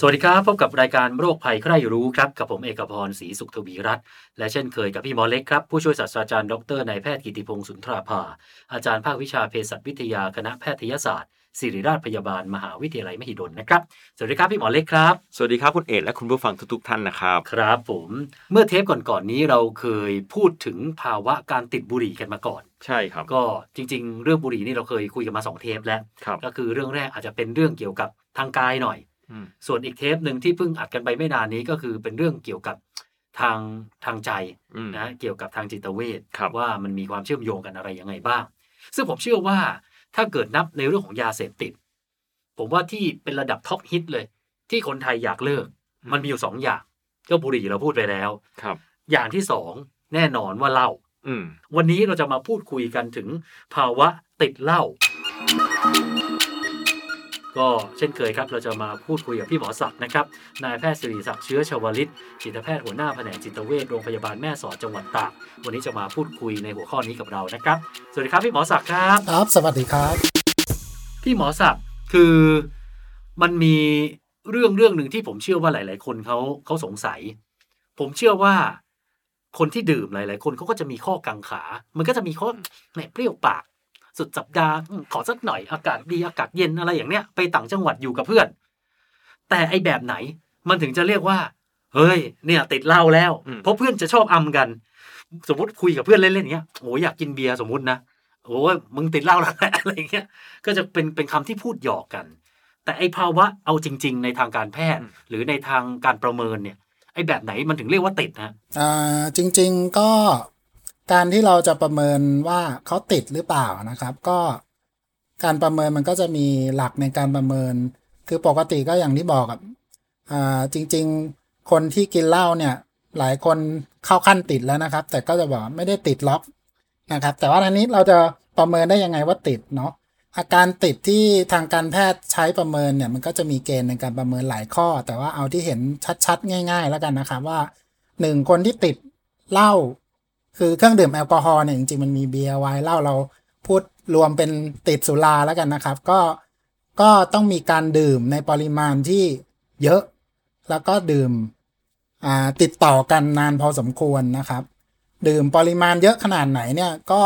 สวัสดีครับ พบกับรายการโรคภัยใครรู้ครับกับผมเอกพรศรีสุขทวีรัตน์และเช่นเคยกับพี่หมอเล็กครับ ผู้ช่วยศาสตราจารย์ดรนายแพทย์กิติพงศ์สุนทราภา อาจารย์ภาควิชาเภสัชวิทยาคณะแพทยศาสตร์ศิริราชพยาบาลมหาวิทยาลัยมหิดลนะครับ สวัสดีครับพี่หมอเล็กครับ สวัสดีครับคุณเอกและคุณผู้ฟังทุกๆท่านนะครับ ครับผม เมื่อเทปก่อนๆนี้เราเคยพูดถึงภาวะการติดบุหรี่กันมาก่อน ใช่ครับ ก็จริง ๆ เรื่องบุหรี่นี่เราเคยคุยกันมาสองเทปแล้วครับก็คือเรื่องแรกอาจจะเป็นเรื่องเกี่ยวกับทางกายหน่อยอืม ส่วนอีกเทปหนึ่งที่เพิ่งอัดกันไปไม่นานนี้ก็คือเป็นเรื่องเกี่ยวกับทางทางใจอืมนะเกี่ยวกับทางจิตเวชครับว่ามันมีความเชื่อมโยงกันอะไรยังไงบ้าง ซึ่งผมเชื่อว่าถ้าเกิดนับในเรื่องของยาเสพติด ผมว่าที่เป็นระดับท็อปฮิตเลย ที่คนไทยอยากเลิก มันมีอยู่สองอย่าง ก็บุหรี่เราพูดไปแล้วครับ อย่างที่สองแน่นอนว่าเหล้าอืมวันนี้เราจะมาพูดคุยกันถึงภาวะติดเหล้า ก็เช่นเคยครับ เราจะมาพูดคุยกับพี่หมอศักดิ์นะครับ นายแพทย์สิริศักดิ์เชื้อชวลิต จิตแพทย์หัวหน้าแผนกจิตเวชโรงพยาบาลแม่สอดจังหวัดตาก วันนี้จะมาพูดคุยในหัวข้อนี้กับเรานะครับ สวัสดีครับพี่หมอศักดิ์ครับ ครับ สวัสดีครับ พี่หมอศักดิ์คือมันมีเรื่องเรื่องหนึ่งที่ผมเชื่อว่าหลาย ๆ คนเขาเขาสงสัย ผมเชื่อว่าคนที่ดื่มหลาย ๆ คนเขาก็จะมีข้อกังขา มันก็จะมีข้อแหนเปรี้ยวปาก สุดสัปดาห์อืมขอสักหน่อยอากาศดีอากาศเย็นอะไรอย่างเนี้ยไปต่างจังหวัดอยู่กับเพื่อน แต่ไอแบบไหนมันถึงจะเรียกว่า เฮ้ย เนี่ยติดเหล้าแล้วอืมเพราะเพื่อนจะชอบอำกัน สมมติคุยกับเพื่อนเล่นๆอย่างเงี้ยโอ้ยอยากกินเบียร์สมมตินะโอ้ยมึงติดเหล้าแล้วแหละอะไรอย่างเงี้ยก็จะเป็นเป็นคำที่พูดหยอกกัน แต่ไอภาวะเอาจริง ๆ ในทางการแพทย์ หรือในทางการประเมินเนี่ยไอแบบไหนมันถึงเรียกว่าติดนะอ่าจริง ๆก็ การที่เราจะประเมินว่าเขาติดหรือเปล่านะครับ ก็การประเมินมันก็จะมีหลักในการประเมิน คือปกติก็อย่างที่บอกอะอ่าจริง ๆ คนที่กินเหล้าเนี่ย หลายคนเข้าขั้นติดแล้วนะครับ แต่ก็จะบอกไม่ได้ติดล็อกนะครับ แต่ว่าอันนี้เราจะประเมินได้ยังไงว่าติดเนาะอาการติดที่ทางการแพทย์ใช้ประเมินเนี่ยมันก็จะมีเกณฑ์ในการประเมินหลายข้อ แต่ว่าเอาที่เห็นชัดๆ ง่าย ๆ แล้วกันนะครับว่าหนึ่งคนที่ติดเหล้า คือเครื่องดื่มแอลกอฮอล์เนี่ยจริงๆมันมีเบียร์ไวน์เหล้าเราพูดรวมเป็นติดสุราแล้วกันนะครับ ก็ก็ต้องมีการดื่มในปริมาณที่เยอะ แล้วก็ดื่มติดต่อกันนานพอสมควรนะครับ ดื่มปริมาณเยอะขนาดไหนเนี่ยก็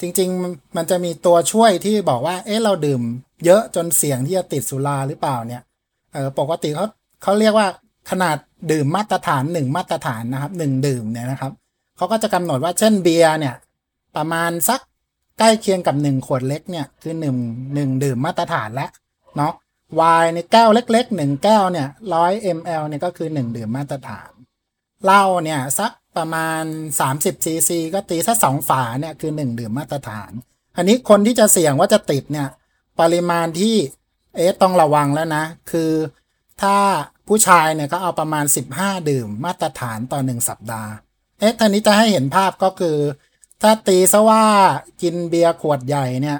จริงๆมันมันจะมีตัวช่วยที่บอกว่า เอ๊ะเราดื่มเยอะจนเสี่ยงที่จะติดสุราหรือเปล่าเนี่ยเออปกติเขาเขาเรียกว่าขนาดดื่มมาตรฐานหนึ่งมาตรฐานนะครับหนึ่งดื่มเนี่ยนะครับ เขาก็จะกำหนดว่าเช่นเบียร์เนี่ยประมาณสักใกล้เคียงกับหนึ่งขวดเล็กเนี่ยคือหนึ่งหนึ่งดื่มมาตรฐานแล้วเนาะไวน์ในแก้วเล็กๆหนึ่งแก้วเนี่ยร้อย ml เนี่ยก็คือหนึ่งดื่มมาตรฐานเหล้าเนี่ยสักประมาณ 30ซีซีก็ตีสักสองฝาเนี่ยคือ 1 ดื่มมาตรฐาน อันนี้คนที่จะเสี่ยงว่าจะติดเนี่ยปริมาณที่เอ๊ะต้องระวังแล้วนะ คือถ้าผู้ชายเนี่ยก็เอาประมาณ 15 ดื่มมาตรฐานต่อ 1 สัปดาห์ เอ๊ะทีนี้จะให้เห็นภาพก็คือ ถ้าตีซะว่ากินเบียร์ขวดใหญ่เนี่ย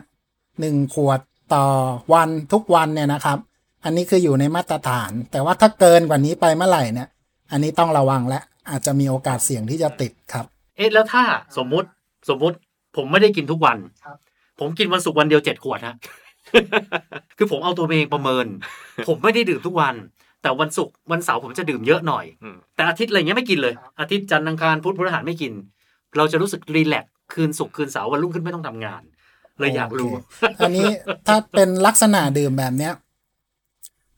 หนึ่งขวดต่อวันทุกวันเนี่ยนะครับ อันนี้คืออยู่ในมาตรฐาน แต่ว่าถ้าเกินกว่านี้ไปเมื่อไหร่เนี่ย อันนี้ต้องระวังและอาจจะมีโอกาสเสี่ยงที่จะติดครับ เอ๊ะแล้วถ้าสมมุติสมมุติผมไม่ได้กินทุกวันครับผมกินวันศุกร์วันเดียวเจ็ดขวดฮะคือผมเอาตัวเองประเมิน ผมไม่ได้ดื่มทุกวัน แต่วันศุกร์วันเสาร์ผมจะดื่มเยอะหน่อยอืมแต่อาทิตย์อะไรเงี้ยไม่กินเลย อาทิตย์จันทร์อังคารพุธพฤหัสไม่กิน เราจะรู้สึกรีแลกซ์คืนศุกร์คืนเสาร์วันรุ่งขึ้นไม่ต้องทำงาน เลยอยากรู้โอเคอันนี้ถ้าเป็นลักษณะดื่มแบบเนี้ย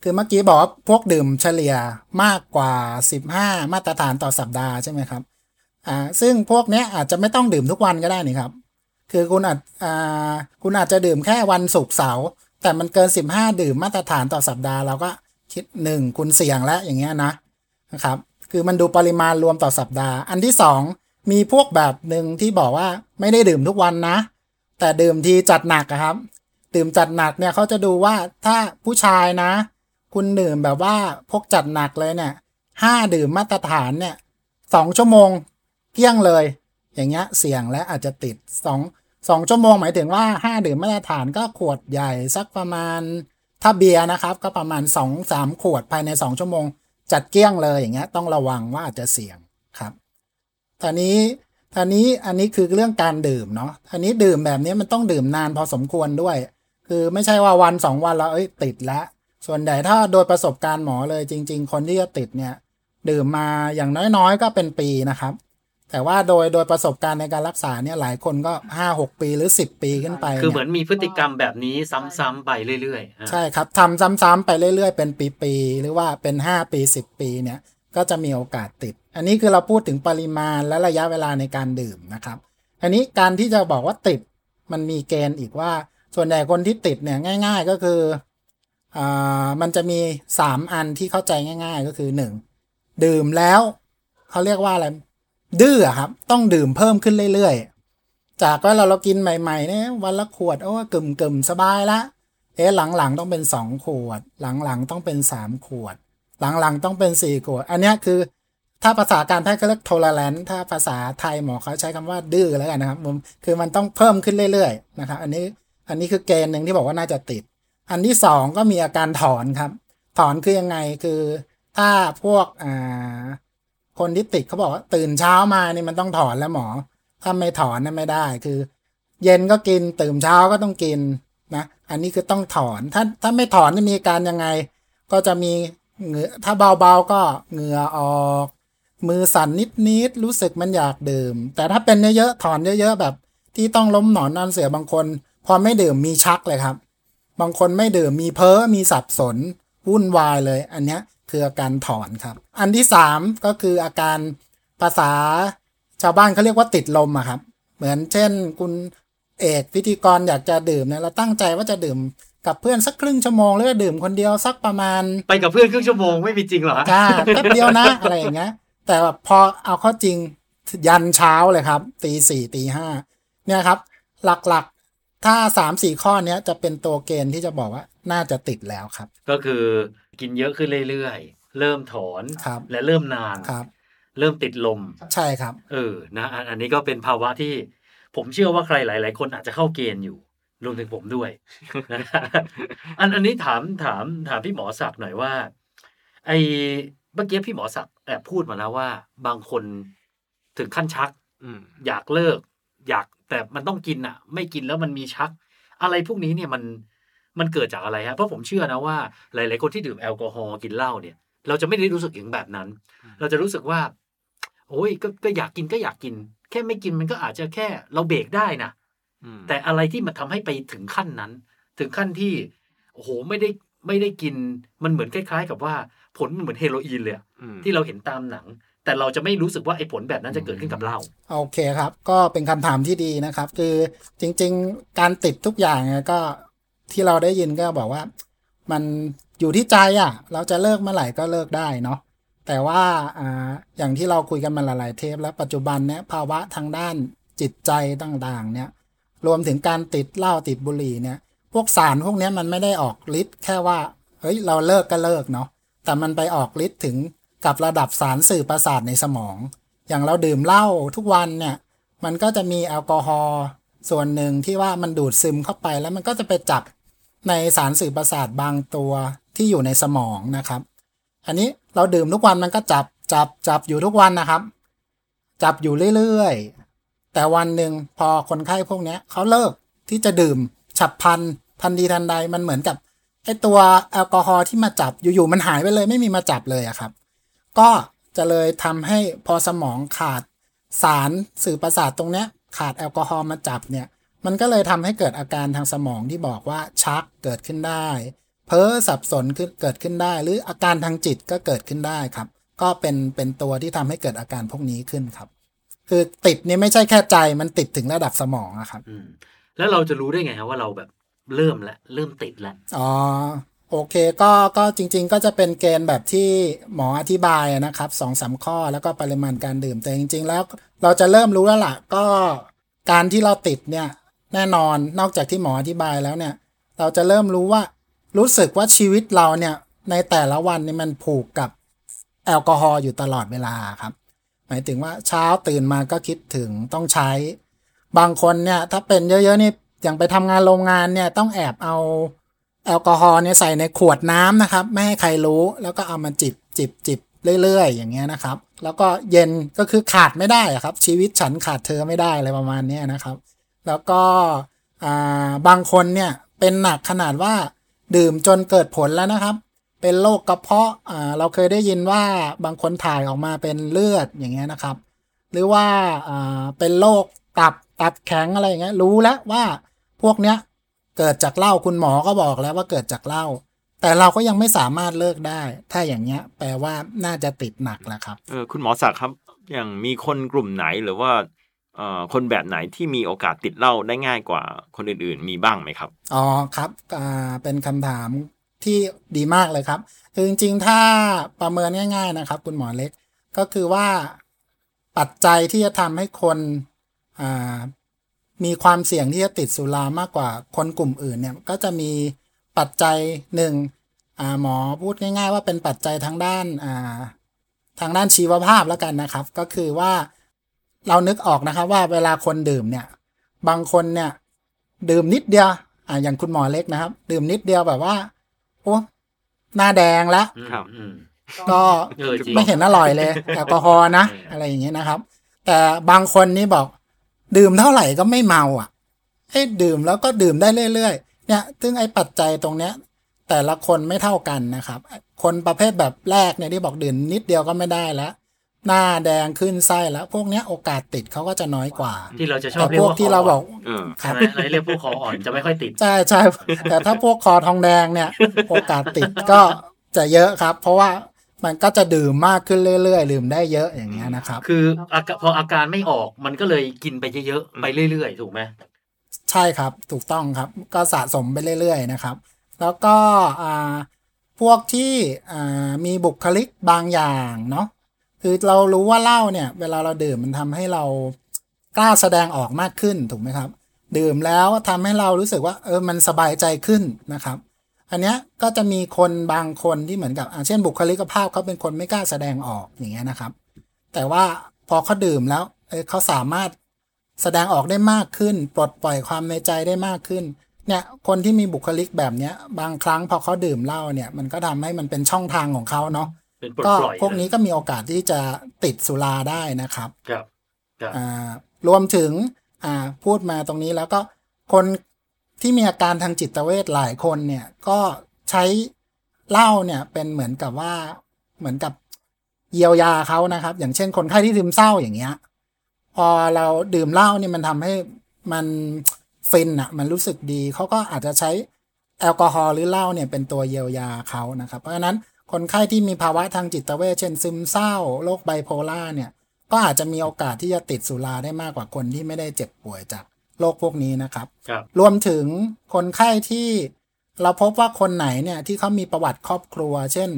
คือเมื่อกี้บอกว่าพวกดื่มเฉลี่ยมากกว่า15มาตรฐานต่อสัปดาห์ใช่ไหมครับ อ่า ซึ่งพวกเนี้ยอาจจะไม่ต้องดื่มทุกวันก็ได้นี่ครับ คือคุณอาจอ่าคุณอาจจะดื่มแค่วันศุกร์เสาร์แต่มันเกิน15ดื่มมาตรฐานต่อสัปดาห์เราก็ คิด1คุณเสี่ยงแล้วอย่างเงี้ยนะนะครับ คือมันดูปริมาณรวมต่อสัปดาห์ อันที่2มีพวกแบบหนึ่งที่บอกว่าไม่ได้ดื่มทุกวันนะ แต่ดื่มทีจัดหนักอะครับ ดื่มจัดหนักเนี่ยเขาจะดูว่าถ้าผู้ชายนะ คุณดื่มแบบว่าพวกจัดหนักเลยเนี่ยห้าดื่มมาตรฐานเนี่ยสองชั่วโมงเกลี้ยงเลย อย่างเงี้ยเสี่ยงและอาจจะติดสองสองชั่วโมงหมายถึงว่าห้าดื่มมาตรฐานก็ขวดใหญ่สักประมาณ ถ้าเบียร์นะครับก็ประมาณสองสามขวดภายในสองชั่วโมง จัดเกี้ยงเลยอย่างเงี้ยต้องระวังว่าอาจจะเสี่ยงครับตอนนี้ตอนนี้อันนี้คือเรื่องการดื่มเนาะอันนี้ดื่มแบบนี้มันต้องดื่มนานพอสมควรด้วย คือไม่ใช่ว่าวันสองวันแล้วเอ้ยติดแล้วส่วนใหญ่ถ้าโดยประสบการณ์หมอเลยจริง ๆ คนที่จะติดเนี่ย ดื่มมาอย่างน้อยๆ ก็เป็นปีนะครับ แต่ว่าโดยโดยประสบการณ์ในการรักษาเนี่ยหลายคนก็ห้าหกปีหรือสิบปีขึ้นไป คือเหมืนี่ยอนมีพฤติกรรมแบบนี้ซ้ำๆไปเรื่อยๆอะใช่ครับทำซ้ำๆไปเรื่อย ๆ เป็นปี ๆ หรือว่าเป็นห้าปีสิบปีเนี่ยก็จะมีโอกาสติด อันนี้คือเราพูดถึงปริมาณและระยะเวลาในการดื่มนะครับ อันนี้การที่จะบอกว่าติดมันมีเกณฑ์อีกว่า ส่วนใหญ่คนที่ติดเนี่ยง่าย ๆ ก็คืออ่ามันจะมี3อันที่เข้าใจง่าย ๆ ก็คือ1ดื่มแล้วเขาเรียกว่าอะไร ดื้อครับ ต้องดื่มเพิ่มขึ้นเรื่อยๆ จากว่าเราเรากินใหม่ๆเนี่ยวันละขวดโอ้กึ่มกึ่มสบายละเอ๊ะหลังๆต้องเป็น2ขวด หลังๆต้องเป็น3ขวด หลังๆต้องเป็น4ขวด อันนี้คือถ้าภาษาการแพทย์เขาเรียก tolerance ถ้าภาษาไทยหมอเขาใช้คำว่าดื้อแล้วกันนะครับผมคือมันต้องเพิ่มขึ้นเรื่อยๆนะครับอันนี้อันนี้คือเกณฑ์หนึ่งที่บอกว่าน่าจะติด อันที่สองก็มีอาการถอนครับ ถอนคือยังไงคือถ้าพวกอ่า คนที่ติดเขาบอกว่าตื่นเช้ามานี่มันต้องถอนแล้วหมอ ถ้าไม่ถอนนั่นไม่ได้คือ เย็นก็กินตื่นเช้าก็ต้องกินนะอันนี้คือต้องถอนถ้าถ้าไม่ถอนจะมีอาการยังไง ก็จะมีเหงื่อถ้าเบาๆก็เหงื่อออก มือสั่นนิดๆรู้สึกมันอยากดื่ม แต่ถ้าเป็นเยอะๆถอนเยอะๆแบบ ที่ต้องล้มหนอนนอนเสือบางคน พอไม่ดื่มมีชักเลยครับ บางคนไม่ดื่มมีเพ้อมีสับสนวุ่นวายเลย อันเนี้ย คืออาการถอนครับ อันที่สามก็คืออาการภาษาชาวบ้านเขาเรียกว่าติดลมอะครับ เหมือนเช่นคุณเอกพิธีกรอยากจะดื่มเนี่ยเราตั้งใจว่าจะดื่มกับเพื่อนสักครึ่งชั่วโมงหรือว่าดื่มคนเดียวสักประมาณ ไปกับเพื่อนครึ่งชั่วโมงไม่มีจริงเหรอจ้าแป๊บเดียวนะอะไรอย่างเงี้ย แต่แบบพอเอาเข้าจริงยันเช้าเลยครับตีสี่ตีห้าเนี่ยครับ หลักๆ ถ้าสามสี่ข้อเนี้ยจะเป็นตัวเกณฑ์ที่จะบอกว่าน่าจะติดแล้วครับ ก็คือกินเยอะขึ้นเรื่อยๆ เริ่มถอนครับและเริ่มนานครับเริ่มติดลม ใช่ครับ เออนะอันอันนี้ก็เป็นภาวะที่ผมเชื่อว่าใครหลาย ๆ คนอาจจะเข้าเกณฑ์อยู่ รวมถึงผมด้วยนะอันอันนี้ถามถามถามพี่หมอศักดิ์หน่อยว่า ไอเมื่อกี้พี่หมอศักดิ์แอบพูดมาแล้วว่า บางคนถึงขั้นชักอืมอยากเลิก อยากแต่มันต้องกินอะ ไม่กินแล้วมันมีชัก อะไรพวกนี้เนี่ยมันมันเกิดจากอะไรฮะเพราะผมเชื่อนะว่าหลาย ๆ คนที่ดื่มแอลกอฮอล์กินเหล้าเนี่ย เราจะไม่ได้รู้สึกอย่างแบบนั้น เราจะรู้สึกว่า โอ้ยก็ก็อยากกินก็อยากกิน แค่ไม่กินมันก็อาจจะแค่เราเบรกได้นะอืมแต่อะไรที่มันทำให้ไปถึงขั้นนั้น ถึงขั้นที่โอ้โหไม่ได้ไม่ได้กินมันเหมือนคล้าย ๆ กับว่าผลมันเหมือนเฮโรอีนเลยอะอืมที่เราเห็นตามหนัง แต่เราจะไม่รู้สึกว่าไอ้ผลแบบนั้นจะเกิดขึ้นกับเราโอเคครับ ก็เป็นคำถามที่ดีนะครับ คือจริง ๆ การติดทุกอย่างเนี่ยก็ที่เราได้ยินก็บอกว่า มันอยู่ที่ใจอะ เราจะเลิกเมื่อไหร่ก็เลิกได้เนาะแต่ว่าอ่าอย่างที่เราคุยกันมาหลายๆเทป แล้วปัจจุบันเนี่ยภาวะทางด้านจิตใจต่างๆ เนี่ย รวมถึงการติดเหล้าติดบุหรี่เนี่ย พวกสารพวกเนี้ยมันไม่ได้ออกฤทธิ์แค่ว่าเฮ้ยเราเลิกก็เลิกเนาะแต่มันไปออกฤทธิ์ถึง กับระดับสารสื่อประสาทในสมอง อย่างเราดื่มเหล้าทุกวันเนี่ย มันก็จะมีแอลกอฮอล์ส่วนหนึ่งที่ว่ามันดูดซึมเข้าไปแล้วมันก็จะไปจับในสารสื่อประสาทบางตัวที่อยู่ในสมองนะครับ อันนี้เราดื่มทุกวันมันก็จับจับจับอยู่ทุกวันนะครับ จับอยู่เรื่อยๆ แต่วันหนึ่งพอคนไข้พวกนี้เขาเลิกที่จะดื่มฉับพลันทันทีทันใดมันเหมือนกับไอตัวแอลกอฮอล์ที่มาจับอยู่ๆมันหายไปเลยไม่มีมาจับเลยอะครับ ก็จะเลยทำให้พอสมองขาดสารสื่อประสาทตรงเนี้ยขาดแอลกอฮอล์มาจับเนี่ยมันก็เลยทำให้เกิดอาการทางสมองที่บอกว่าชักเกิดขึ้นได้ เพ้อสับสนขึ้นเกิดขึ้นได้ หรืออาการทางจิตก็เกิดขึ้นได้ครับ ก็เป็นเป็นตัวที่ทำให้เกิดอาการพวกนี้ขึ้นครับ คือติดนี่ไม่ใช่แค่ใจมันติดถึงระดับสมองอะครับอืมแล้วเราจะรู้ได้ไงครับว่าเราแบบเริ่มแล้วเริ่มติดแล้วอ๋อ โอเคก็ก็จริง ๆ ก็จะเป็นเกณฑ์แบบที่หมออธิบายนะครับสองสามข้อแล้วก็ปริมาณการดื่มแต่จริง ๆ แล้วเราจะเริ่มรู้แล้วล่ะก็การที่เราติดเนี่ยแน่นอนนอกจากที่หมออธิบายแล้วเนี่ย เราจะเริ่มรู้ว่ารู้สึกว่าชีวิตเราเนี่ยในแต่ละวันนี่มันผูกกับแอลกอฮอล์อยู่ตลอดเวลาครับ หมายถึงว่าเช้าตื่นมาก็คิดถึงต้องใช้ บางคนเนี่ยถ้าเป็นเยอะๆนี่อย่างไปทำงานโรงงานเนี่ยต้องแอบเอา แอลกอฮอล์เนี่ยใส่ในขวดน้ำนะครับ ไม่ให้ใครรู้แล้วก็เอามาจิบจิบจิบเรื่อยๆ อย่างเงี้ยนะครับ แล้วก็เย็นก็คือขาดไม่ได้ครับ ชีวิตฉันขาดเธอไม่ได้อะไรประมาณเนี้ยนะครับ แล้วก็อ่าบางคนเนี่ยเป็นหนักขนาดว่าดื่มจนเกิดผลแล้วนะครับ เป็นโรคกระเพาะอ่าเราเคยได้ยินว่าบางคนถ่ายออกมาเป็นเลือดอย่างเงี้ยนะครับ หรือว่าอ่าเป็นโรคตับตับแข็งอะไรอย่างเงี้ยรู้แล้วว่าพวกเนี้ย เกิดจากเหล้าคุณหมอก็บอกแล้วว่าเกิดจากเหล้าแต่เราก็ยังไม่สามารถเลิกได้ ถ้าอย่างเงี้ย แปลว่าน่าจะติดหนักแล้วครับเออคุณหมอศักดิ์ครับ อย่างมีคนกลุ่มไหนหรือว่าเอ่อคนแบบไหนที่มีโอกาสติดเหล้าได้ง่ายกว่าคนอื่นๆ มีบ้างไหมครับอ๋อครับอ่าเป็นคำถามที่ดีมากเลยครับคือจริงๆถ้าประเมินง่าย ๆนะครับ คุณหมอเล็ก ก็คือว่าปัจจัยที่จะทำให้คนอ่า มีความเสี่ยงที่จะติดสุรามากกว่าคนกลุ่มอื่นเนี่ยก็จะมีปัจจัยหนึ่งอ่าหมอพูดง่าย ๆ ว่าเป็นปัจจัยทางด้านอ่าทางด้านชีวภาพแล้วกันนะครับ ก็คือว่าเรานึกออกนะครับว่าเวลาคนดื่มเนี่ยบางคนเนี่ยดื่มนิดเดียวอ่าอย่างคุณหมอเล็กนะครับ ดื่มนิดเดียวแบบว่าโอ้หน้าแดงแล้วครับอืมก็เออจริงไม่เห็นอร่อยเลยแอลกอฮอล์นะ อะไรอย่างเงี้ยนะครับ แต่บางคนนี่บอก ดื่มเท่าไหร่ก็ไม่เมาอะเอ้ดื่มแล้วก็ดื่มได้เรื่อยๆ เนี่ย ซึ่งไอ้ปัจจัยตรงเนี้ย แต่ละคนไม่เท่ากันนะครับ คนประเภทแบบแรกเนี่ยที่บอกดื่มนิดเดียวก็ไม่ได้แล้ว หน้าแดงขึ้นไส้แล้ว พวกเนี้ยโอกาสติดเขาก็จะน้อยกว่า ที่เราจะชอแต่บเรียพกวกว่าที่เราบอกเออครัใช่บไหมเราเรียกพวกคออ่อนจะไม่ค่อยติด ใช่ใช่แต่ถ้าพวกคอทองแดงเนี่ย โอกาสติดก็จะเยอะครับ เพราะว่า มันก็จะดื่มมากขึ้นเรื่อยๆดื่มได้เยอะอย่างเงี้ยนะครับ คืออาการพออาการไม่ออกมันก็เลยกินไปเยอะๆไปเรื่อยๆ ถูกไหมใช่ครับถูกต้องครับ ก็สะสมไปเรื่อยๆนะครับ แล้วก็อ่าพวกที่อ่ามีบุคลิกบางอย่างเนาะคือเรารู้ว่าเหล้าเนี่ย เวลาเราดื่มมันทำให้เรากล้าแสดงออกมากขึ้นถูกไหมครับ ดื่มแล้วทำให้เรารู้สึกว่า เออมันสบายใจขึ้นนะครับ อันเนี้ยก็จะมีคนบางคนที่เหมือนกับอ่าเช่นบุคลิกภาพเขาเป็นคนไม่กล้าแสดงออกอย่างเงี้ยนะครับ แต่ว่าพอเขาดื่มแล้วเออเขาสามารถแสดงออกได้มากขึ้น ปลดปล่อยความในใจได้มากขึ้นเนี่ยคนที่มีบุคลิกแบบเนี้ย บางครั้งพอเขาดื่มเหล้าเนี่ย มันก็ทำให้มันเป็นช่องทางของเขาเนาะเป็นปลดก็ปล่อยพวกนี้ก็มีโอกาสที่จะติดสุราได้นะครับ ครับครับอ่ารวมถึงอ่าพูดมาตรงนี้แล้วก็คน ที่มีอาการทางจิตเวชหลายคนเนี่ยก็ใช้เหล้าเนี่ยเป็นเหมือนกับว่าเหมือนกับเยียวยาเขานะครับ อย่างเช่นคนไข้ที่ดื่มเศร้าอย่างเงี้ยพอเราดื่มเหล้าเนี่ยมันทำให้มันฟินอะมันรู้สึกดีเขาก็อาจจะใช้แอลกอฮอล์หรือเหล้าเนี่ยเป็นตัวเยียวยาเขานะครับ เพราะฉะนั้นคนไข้ที่มีภาวะทางจิตเวชเช่นซึมเศร้าโรคไบโพล่าเนี่ยก็อาจจะมีโอกาสที่จะติดสุราได้มากกว่าคนที่ไม่ได้เจ็บป่วยจาก โรคพวกนี้นะครับครับรวมถึงคนไข้ที่เราพบว่าคนไหนเนี่ยที่เขามีประวัติครอบครัว เช่น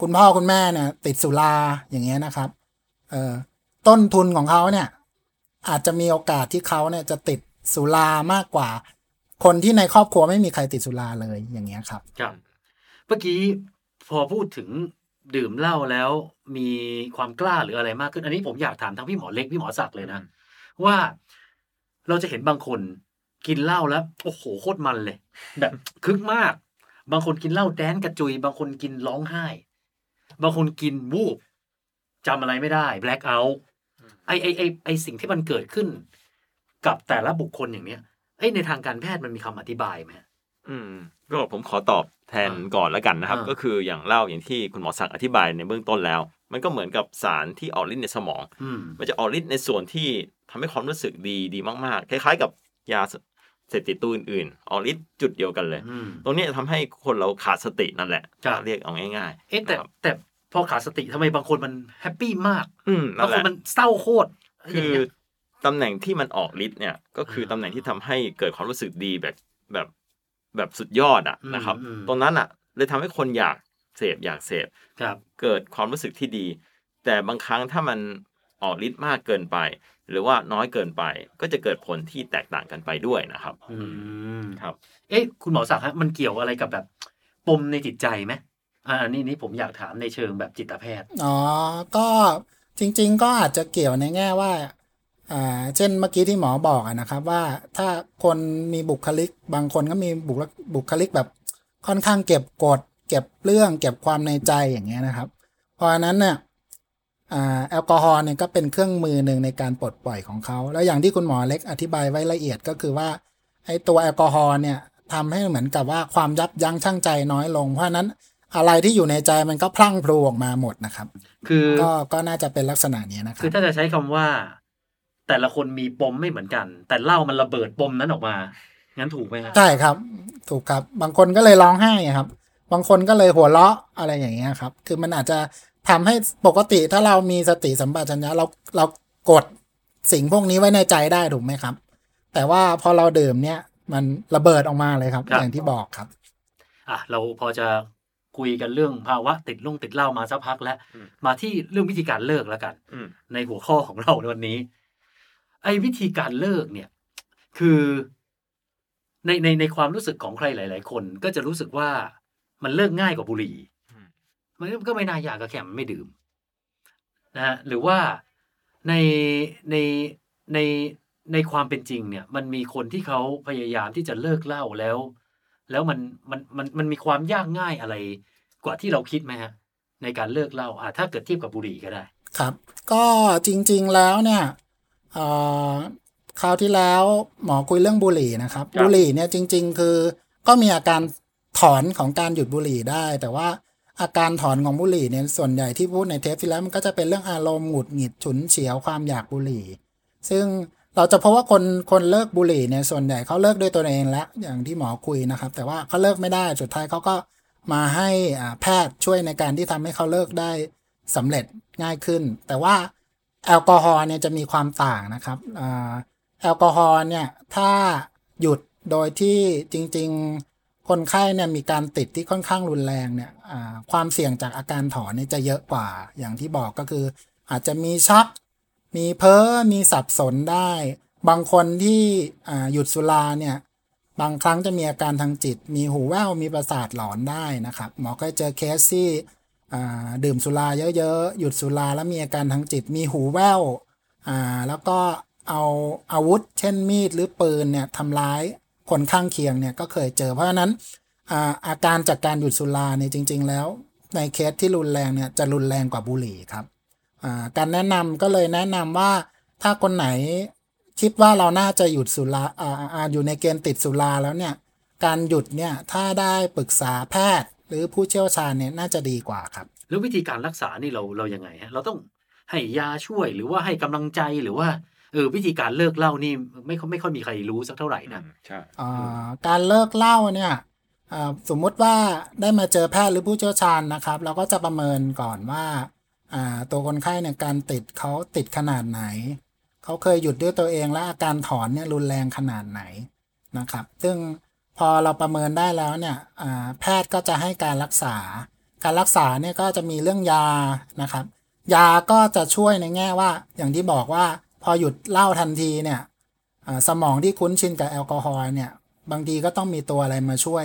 คุณพ่อคุณแม่เนี่ย ติดสุราอย่างเงี้ยนะครับเอ่อต้นทุนของเขาเนี่ย อาจจะมีโอกาสที่เขาเนี่ยจะติดสุรามากกว่า คนที่ในครอบครัวไม่มีใครติดสุราเลยอย่างเงี้ยครับครับเมื่อกี้พอพูดถึงดื่มเหล้าแล้วมีความกล้าหรืออะไรมากขึ้น อันนี้ผมอยากถามทั้งพี่หมอเล็กพี่หมอศักดิ์เลยนะว่า เราจะเห็นบางคนกินเหล้าแล้ว โอ้โหโคตรมันเลย แบบคึกมาก บางคนกินเหล้าแดนกระจุย บางคนกินร้องไห้ บางคนกินวูบจำอะไรไม่ได้แบล็ k เอาท์ไอไอไอไอสิ่งที่มันเกิดขึ้น กับแต่ละบุคคลอย่างเนี้ยเอ้ยในทางการแพทย์มันมีคำอธิบายไหมอืมก็ผมขอตอบ แทนก่อนแล้วกันนะครับอ่าก็คืออย่างเล่าอย่างที่คุณหมอศักดิ์อธิบายในเบื้องต้นแล้ว มันก็เหมือนกับสารที่ออกฤทธิ์ในสมองอืมมันจะออกฤทธิ์ในส่วนที่ทำให้ความรู้สึกดีดีมากๆ คล้ายๆ กับยาเสพติดตัวอื่นๆออกฤทธิ์จุดเดียวกันเลยอืมตรงนี้จะทำให้คนเราขาดสตินั่นแหละครับเรียกเอาง่ายๆ เอ๊ะแต่นะครับแต่พอขาดสติทำไมบางคนมันแฮปปี้มากอืมนั่บานงแหคนละมันเศร้าโคตรคือตำแหน่งที่มันออกฤทธิ์เนี่ยก็คือตำแหน่งที่ทำให้เกิดความรู้สึกดีแบบแบบ แบบสุดยอดอะนะครับ ตรงนั้นอะเลยทำให้คนอยากเสพอยากเสพครับเกิดความรู้สึกที่ดี แต่บางครั้งถ้ามันออกฤทธิ์มากเกินไป หรือว่าน้อยเกินไป ก็จะเกิดผลที่แตกต่างกันไปด้วยนะครับ อืมครับ เอ๊ะคุณหมอศักดิ์ฮะมันเกี่ยวอะไรกับแบบปมในจิตใจไหมอ่าอันนี้นี่ผมอยากถามในเชิงแบบจิตแพทย์ อ๋อ ก็จริง ๆ ก็อาจจะเกี่ยวในแง่ว่าอ่า เช่นเมื่อกี้ที่หมอบอกอะนะครับว่าถ้าคนมีบุคลิกบางคนก็มีบุคลิกบุคลิกแบบค่อนข้างเก็บกด เก็บเรื่อง เก็บความในใจอย่างเงี้ยนะครับ เพราะนั้นเนี่ยอ่าแอลกอฮอล์เนี่ยก็เป็นเครื่องมือหนึ่งในการปลดปล่อยของเขา แล้วอย่างที่คุณหมอเล็กอธิบายไว้ละเอียดก็คือว่าไอ้ตัวแอลกอฮอล์เนี่ยทำให้เหมือนกับว่าความยับยั้งชั่งใจน้อยลง เพราะนั้นอะไรที่อยู่ในใจมันก็พลั่งพลูออกมาหมดนะครับ คือก็ก็น่าจะเป็นลักษณะนี้นะครับคือถ้าจะใช้คำว่า แต่ละคนมีปมไม่เหมือนกัน แต่เหล่ามันระเบิดปมนั้นออกมา งั้นถูกไหมฮะใช่ครับ ถูกครับ บางคนก็เลยร้องไห้ครับ บางคนก็เลยหัวเราะอะไรอย่างเงี้ยครับ คือมันอาจจะทำให้ปกติถ้าเรามีสติสัมปชัญญะเราเรากดสิ่งพวกนี้ไว้ในใจได้ถูกไหมครับ แต่ว่าพอเราดื่มเนี่ยมันระเบิดออกมาเลยครับอย่างที่บอกครับ อะเราพอจะคุยกันเรื่องภาวะติดลุ่งติดเหล้ามาสักพักแล้วอืมมาที่เรื่องวิธีการเลิกแล้วกันอืมในหัวข้อของเราในวันนี้ ไอ้วิธีการเลิกเนี่ย คือในในในความรู้สึกของใครหลาย ๆ คนก็จะรู้สึกว่ามันเลิกง่ายกว่าบุหรี่มันก็ไม่น่ายากก็แค่มันไม่ดื่มนะฮะหรือว่าในในในในความเป็นจริงเนี่ย มันมีคนที่เขาพยายามที่จะเลิกเหล้าแล้ว แล้วมันมันมันมันมีความยากง่ายอะไร กว่าที่เราคิดไหมฮะ ในการเลิกเหล้าอะถ้าเกิดเทียบกับบุหรี่ก็ได้ ครับ ก็จริง ๆ แล้วเนี่ย คราวที่แล้วหมอคุยเรื่องบุหรี่นะครับครับ บุหรี่เนี่ยจริง ๆ คือก็มีอาการถอนของการหยุดบุหรี่ได้ แต่ว่าอาการถอนของบุหรี่เนี่ยส่วนใหญ่ที่พูดในเทปที่แล้วมันก็จะเป็นเรื่องอารมณ์หงุดหงิดฉุนเฉียวความอยากบุหรี่ ซึ่งเราจะพบว่าคนคนเลิกบุหรี่เนี่ยส่วนใหญ่เขาเลิกด้วยตัวเองแล้วอย่างที่หมอคุยนะครับ แต่ว่าเขาเลิกไม่ได้สุดท้ายเขาก็มาให้อ่าแพทย์ช่วยในการที่ทำให้เขาเลิกได้สำเร็จง่ายขึ้น แต่ว่า แอลกอฮอล์เนี่ยจะมีความต่างนะครับแอลกอฮอล์เนี่ยถ้าหยุดโดยที่จริง ๆ คนไข้เนี่ยมีการติดที่ค่อนข้างรุนแรงเนี่ยความเสี่ยงจากอาการถอนเนี่ยจะเยอะกว่า อย่างที่บอกก็คือ อาจจะมีช็อกมีเพ้อ มีสับสนได้ บางคนที่หยุดสุราเนี่ยบางครั้งจะมีอาการทางจิต มีหูแว่ว มีประสาทหลอนได้นะครับ หมอก็เจอเคสที่ ดื่มสุราเยอะๆ หยุดสุราแล้วมีอาการทางจิตมีหูแว่วอ่าแล้วก็เอาอาวุธ เช่นมีดหรือปืนเนี่ยทำร้ายคนข้างเคียงเนี่ยก็เคยเจอเพราะฉะนั้นอ่าอาการจากการหยุดสุราเนี่ยจริง ๆ แล้ว ในเคสที่รุนแรงเนี่ยจะรุนแรงกว่าบุหรี่ครับอ่าการแนะนำก็เลยแนะนำว่าถ้าคนไหนคิดว่าเราน่าจะหยุดสุราอ่าอ่าอ่าอยู่ในเกณฑ์ติดสุราแล้วเนี่ยการหยุดเนี่ยถ้าได้ปรึกษาแพทย์ หรือผู้เชี่ยวชาญเนี่ยน่าจะดีกว่าครับ แล้ววิธีการรักษานี่เราเรายังไงฮะเราต้องให้ยาช่วยหรือว่าให้กำลังใจหรือว่าเออวิธีการเลิกเหล้านี่ไม่ค่อยไม่ค่อยมีใครรู้สักเท่าไหร่นะใช่อ่าการเลิกเหล้าเนี่ยอ่าสมมุติว่าได้มาเจอแพทย์หรือผู้เชี่ยวชาญนะครับ เราก็จะประเมินก่อนว่าอ่าตัวคนไข้เนี่ยการติดเขาติดขนาดไหน เขาเคยหยุดด้วยตัวเองและอาการถอนเนี่ยรุนแรงขนาดไหนนะครับ ซึ่ง พอเราประเมินได้แล้วเนี่ยแพทย์ก็จะให้การรักษา การรักษาเนี่ยก็จะมีเรื่องยานะครับ ยาก็จะช่วยในแง่ว่าอย่างที่บอกว่าพอหยุดเหล้าทันทีเนี่ยสมองที่คุ้นชินกับแอลกอฮอล์เนี่ยบางทีก็ต้องมีตัวอะไรมาช่วย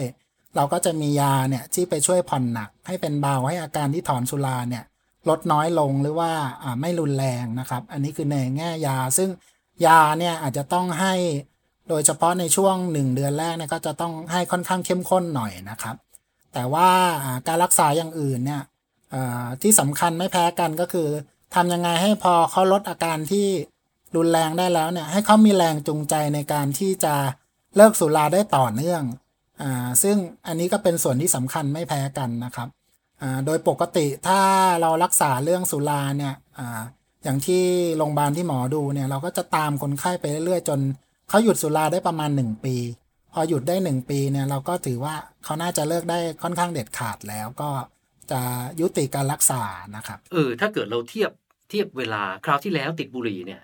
เราก็จะมียาเนี่ยที่ไปช่วยผ่อนหนัก ให้เป็นเบาให้อาการที่ถอนสุราเนี่ยลดน้อยลงหรือว่าอ่าไม่รุนแรงนะครับ อันนี้คือในแง่ยาซึ่งยาเนี่ยอาจจะต้องให้ โดยเฉพาะในช่วง 1 เดือนแรกเนี่ยก็จะต้องให้ค่อนข้างเข้มข้นหน่อยนะครับ แต่ว่าการรักษาอย่างอื่นเนี่ยที่สำคัญไม่แพ้กันก็คือทำยังไงให้พอเขาลดอาการที่รุนแรงได้แล้วเนี่ยให้เขามีแรงจูงใจในการที่จะเลิกสุราได้ต่อเนื่องอ่าซึ่งอันนี้ก็เป็นส่วนที่สำคัญไม่แพ้กันนะครับอ่าโดยปกติถ้าเรารักษาเรื่องสุราเนี่ยอ่าอย่างที่โรงพยาบาลที่หมอดูเนี่ยเราก็จะตามคนไข้ไปเรื่อยๆจน เขาหยุดสุราได้ประมาณ 1 ปี พอหยุดได้ 1 ปีเนี่ยเราก็ถือว่าเขาน่าจะเลิกได้ค่อนข้างเด็ดขาดแล้วก็จะยุติการรักษานะครับเออถ้าเกิดเราเทียบเทียบเวลาคราวที่แล้วติดบุหรี่เนี่ย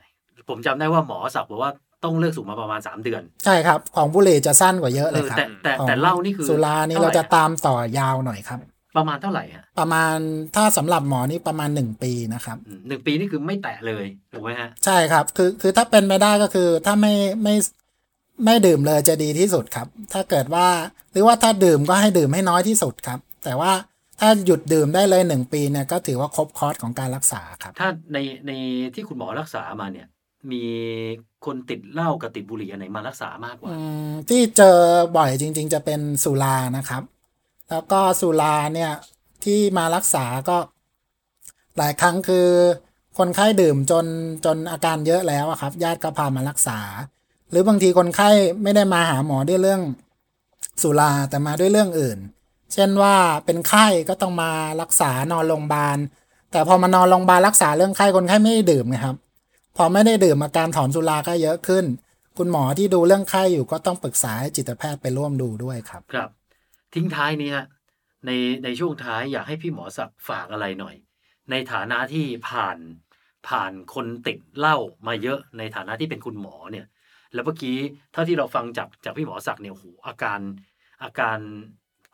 ผมจำได้ว่าหมอศักดิ์บอกว่าต้องเลิกสูบมาประมาณสามเดือน ใช่ครับ ของบุหรี่จะสั้นกว่าเยอะเอเลยอครับแต่แต่ของแต่เหล้านี่คือสุรานี่ท่ไหเราจะตามต่อยาวหน่อยครับ ประมาณเท่าไหร่ฮะประมาณถ้าสำหรับหมอนี่ประมาณหนึ่งปีนะครับอืมหนึ่งปีนี่คือไม่แตะเลยถูกไหมฮะใช่ครับคือคือถ้าเป็นไม่ได้ก็คือถ้าไม่ไม่ไม่ดื่มเลยจะดีที่สุดครับ ถ้าเกิดว่าหรือว่าถ้าดื่มก็ให้ดื่มให้น้อยที่สุดครับ แต่ว่าถ้าหยุดดื่มได้เลยหนึ่งปีเนี่ยก็ถือว่าครบคอร์สของการรักษาครับ ถ้าในในที่คุณหมอรักษามาเนี่ยมีคนติดเหล้ากับติดบุหรี่อันไหนมารักษามากกว่าอืมที่เจอบ่อยจริง ๆ จะเป็นสุรานะครับ แล้วก็สุราเนี่ยที่มารักษาก็หลายครั้งคือคนไข้ดื่มจนจนอาการเยอะแล้วครับ ญาติก็พามารักษา หรือบางทีคนไข้ไม่ได้มาหาหมอด้วยเรื่องสุราแต่มาด้วยเรื่องอื่น เช่นว่าเป็นไข้ก็ต้องมารักษานอนโรงพยาบาล แต่พอมานอนโรงพยาบาลรักษาเรื่องไข้คนไข้ไม่ได้ดื่มนะครับ พอไม่ได้ดื่มอาการถอนสุราก็เยอะขึ้น คุณหมอที่ดูเรื่องไข้อยู่ก็ต้องปรึกษาจิตแพทย์ไปร่วมดูด้วยครับครับ ทิ้งท้ายนี้ฮะในในช่วงท้ายอยากให้พี่หมอศักดิ์ฝากอะไรหน่อย ในฐานะที่ผ่านผ่านคนติดเหล้ามาเยอะในฐานะที่เป็นคุณหมอเนี่ย แล้วเมื่อกี้เท่าที่เราฟังจากจากพี่หมอศักดิ์เนี่ยโอ้โหอาการอาการ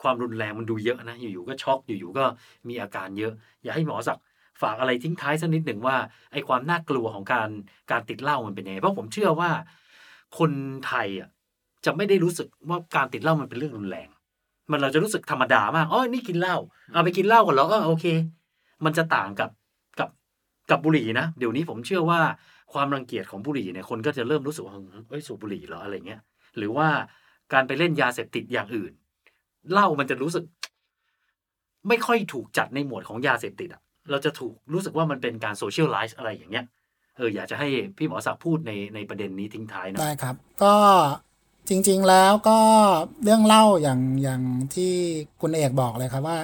ความรุนแรงมันดูเยอะนะอยู่ๆก็ช็อกอยู่ๆก็มีอาการเยอะ อยากให้หมอศักดิ์ฝากอะไรทิ้งท้ายสักนิดหนึ่งว่าไอ้ความน่ากลัวของการการติดเหล้ามันเป็นยังไงเพราะผมเชื่อว่า คนไทยอะจะไม่ได้รู้สึกว่าการติดเหล้ามันเป็นเรื่องรุนแรง มันเราจะรู้สึกธรรมดามากอ๋อนี่กินเหล้าเอาไปกินเหล้ากันแล้วก็โอเค มันจะต่างกับกับกับบุหรี่นะเดี๋ยวนี้ผมเชื่อว่าความรังเกียจของบุหรี่เนี่ยคนก็จะเริ่มรู้สึกว่าเอ้ยสูบบุหรี่เหรออะไรเงี้ย หรือว่าการไปเล่นยาเสพติดอย่างอื่นเหล้ามันจะรู้สึก ไม่ค่อยถูกจัดในหมวดของยาเสพติดอะเราจะถูกรู้สึกว่ามันเป็นการโซเชียลไลซ์อะไรอย่างเงี้ยเอออยากจะให้พี่หมอศักดิ์พูดในในประเด็นนี้ทิ้งท้ายหนะได้ครับ ก็ จริง ๆแล้วก็เรื่องเล่าอย่างอย่างที่คุณเอกบอกเลยครับว่า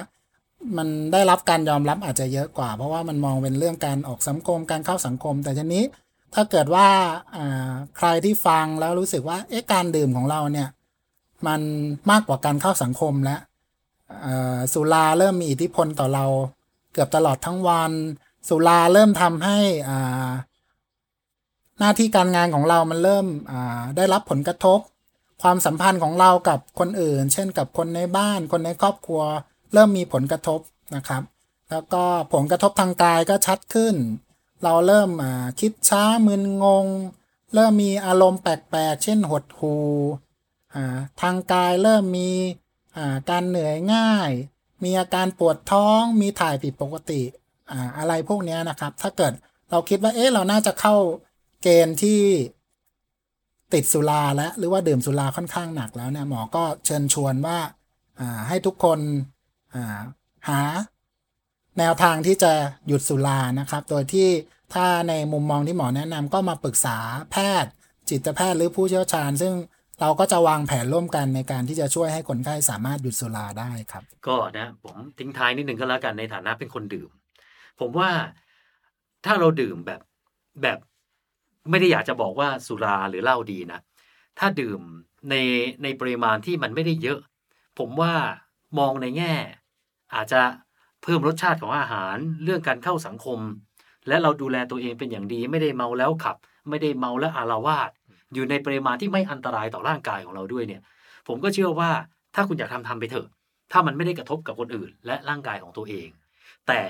มันได้รับการยอมรับอาจจะเยอะกว่า เพราะว่ามันมองเป็นเรื่องการออกสังคมการเข้าสังคม แต่ทีนี้ถ้าเกิดว่าใครที่ฟังแล้วรู้สึกว่าเอ๊ะการดื่มของเราเนี่ย มันมากกว่าการเข้าสังคมแล้วสุราเริ่มมีอิทธิพลต่อเราเกือบตลอดทั้งวัน สุราเริ่มทำให้หน้าที่การงานของเรามันเริ่มได้รับผลกระทบ ความสัมพันธ์ของเรากับคนอื่น เช่นกับคนในบ้าน คนในครอบครัว เริ่มมีผลกระทบนะครับ แล้วก็ผลกระทบทางกายก็ชัดขึ้น เราเริ่มคิดช้ามึนงง เริ่มมีอารมณ์แปลกๆ เช่นหดหู่ทางกายเริ่มมีการเหนื่อยง่าย มีอาการปวดท้อง มีถ่ายผิดปกติอะไรพวกนี้นะครับ ถ้าเกิดเราคิดว่าเอ๊ะเราน่าจะเข้าเกณฑ์ที่ ติดสุราแล้วหรือว่าดื่มสุราค่อนข้างหนักแล้วเนี่ยหมอก็เชิญชวนว่าให้ทุกคนาหาแนวทางที่จะหยุดสุรานะครับ โดยที่ถ้าในมุมมองที่หมอแนะนำก็มาปรึกษาแพทย์ จิตแพทย์หรือผู้เชี่ยวชาญ ซึ่งเราก็จะวางแผนร่วมกันในการที่จะช่วยให้คนไข้สามารถหยุดสุราได้ครับ ก็นะผมทิ้งท้ายนิดหนึ่งก็แล้วกันในฐานะเป็นคนดื่ม ผมว่าถ้าเราดื่มแบบแบบ ไม่ได้อยากจะบอกว่าสุราหรือเหล้าดีนะ ถ้าดื่มในในปริมาณที่มันไม่ได้เยอะ ผมว่ามองในแง่ อาจจะเพิ่มรสชาติของอาหารเรื่องการเข้าสังคม และเราดูแลตัวเองเป็นอย่างดี ไม่ได้เมาแล้วขับ ไม่ได้เมาแล้วอารวาสอยู่ในปริมาณที่ไม่อันตรายต่อร่างกายของเราด้วยเนี่ย ผมก็เชื่อว่าถ้าคุณอยากทำทำไปเถอะ ถ้ามันไม่ได้กระทบกับคนอื่น และร่างกายของตัวเอง แต่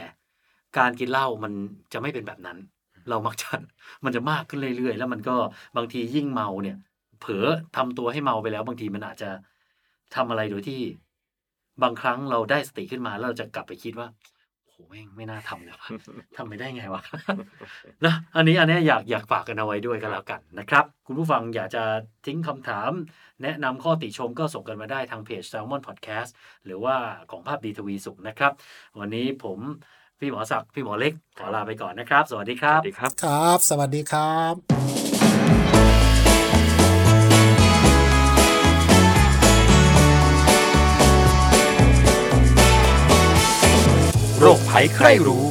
การกินเหล้ามันจะไม่เป็นแบบนั้น เรามักจะมันจะมากขึ้นเรื่อยๆ แล้วมันก็บางทียิ่งเมาเนี่ย เผลอทำตัวให้เมาไปแล้ว บางทีมันอาจจะทำอะไรโดยที่ บางครั้งเราได้สติขึ้นมาแล้วเราจะกลับไปคิดว่าโอ้โหแม่งไม่น่าทำเลยวะทำไปได้ไงวะนะอันนี้อันนี้อยากอยากฝากกันเอาไว้ด้วยกันแล้วกันนะครับ คุณผู้ฟังอยากจะทิ้งคำถาม แนะนำข้อติชมก็ส่งกันมาได้ทางเพจ Salmon Podcast หรือว่าของภาพดีทวีสุขนะครับ วันนี้ผม พี่หมอศักดิ์พี่หมอเล็กขอลาไปก่อนนะครับ สวัสดีครัสบวัสดีครับครับ สวัสดีครับโรคภัยใครรู้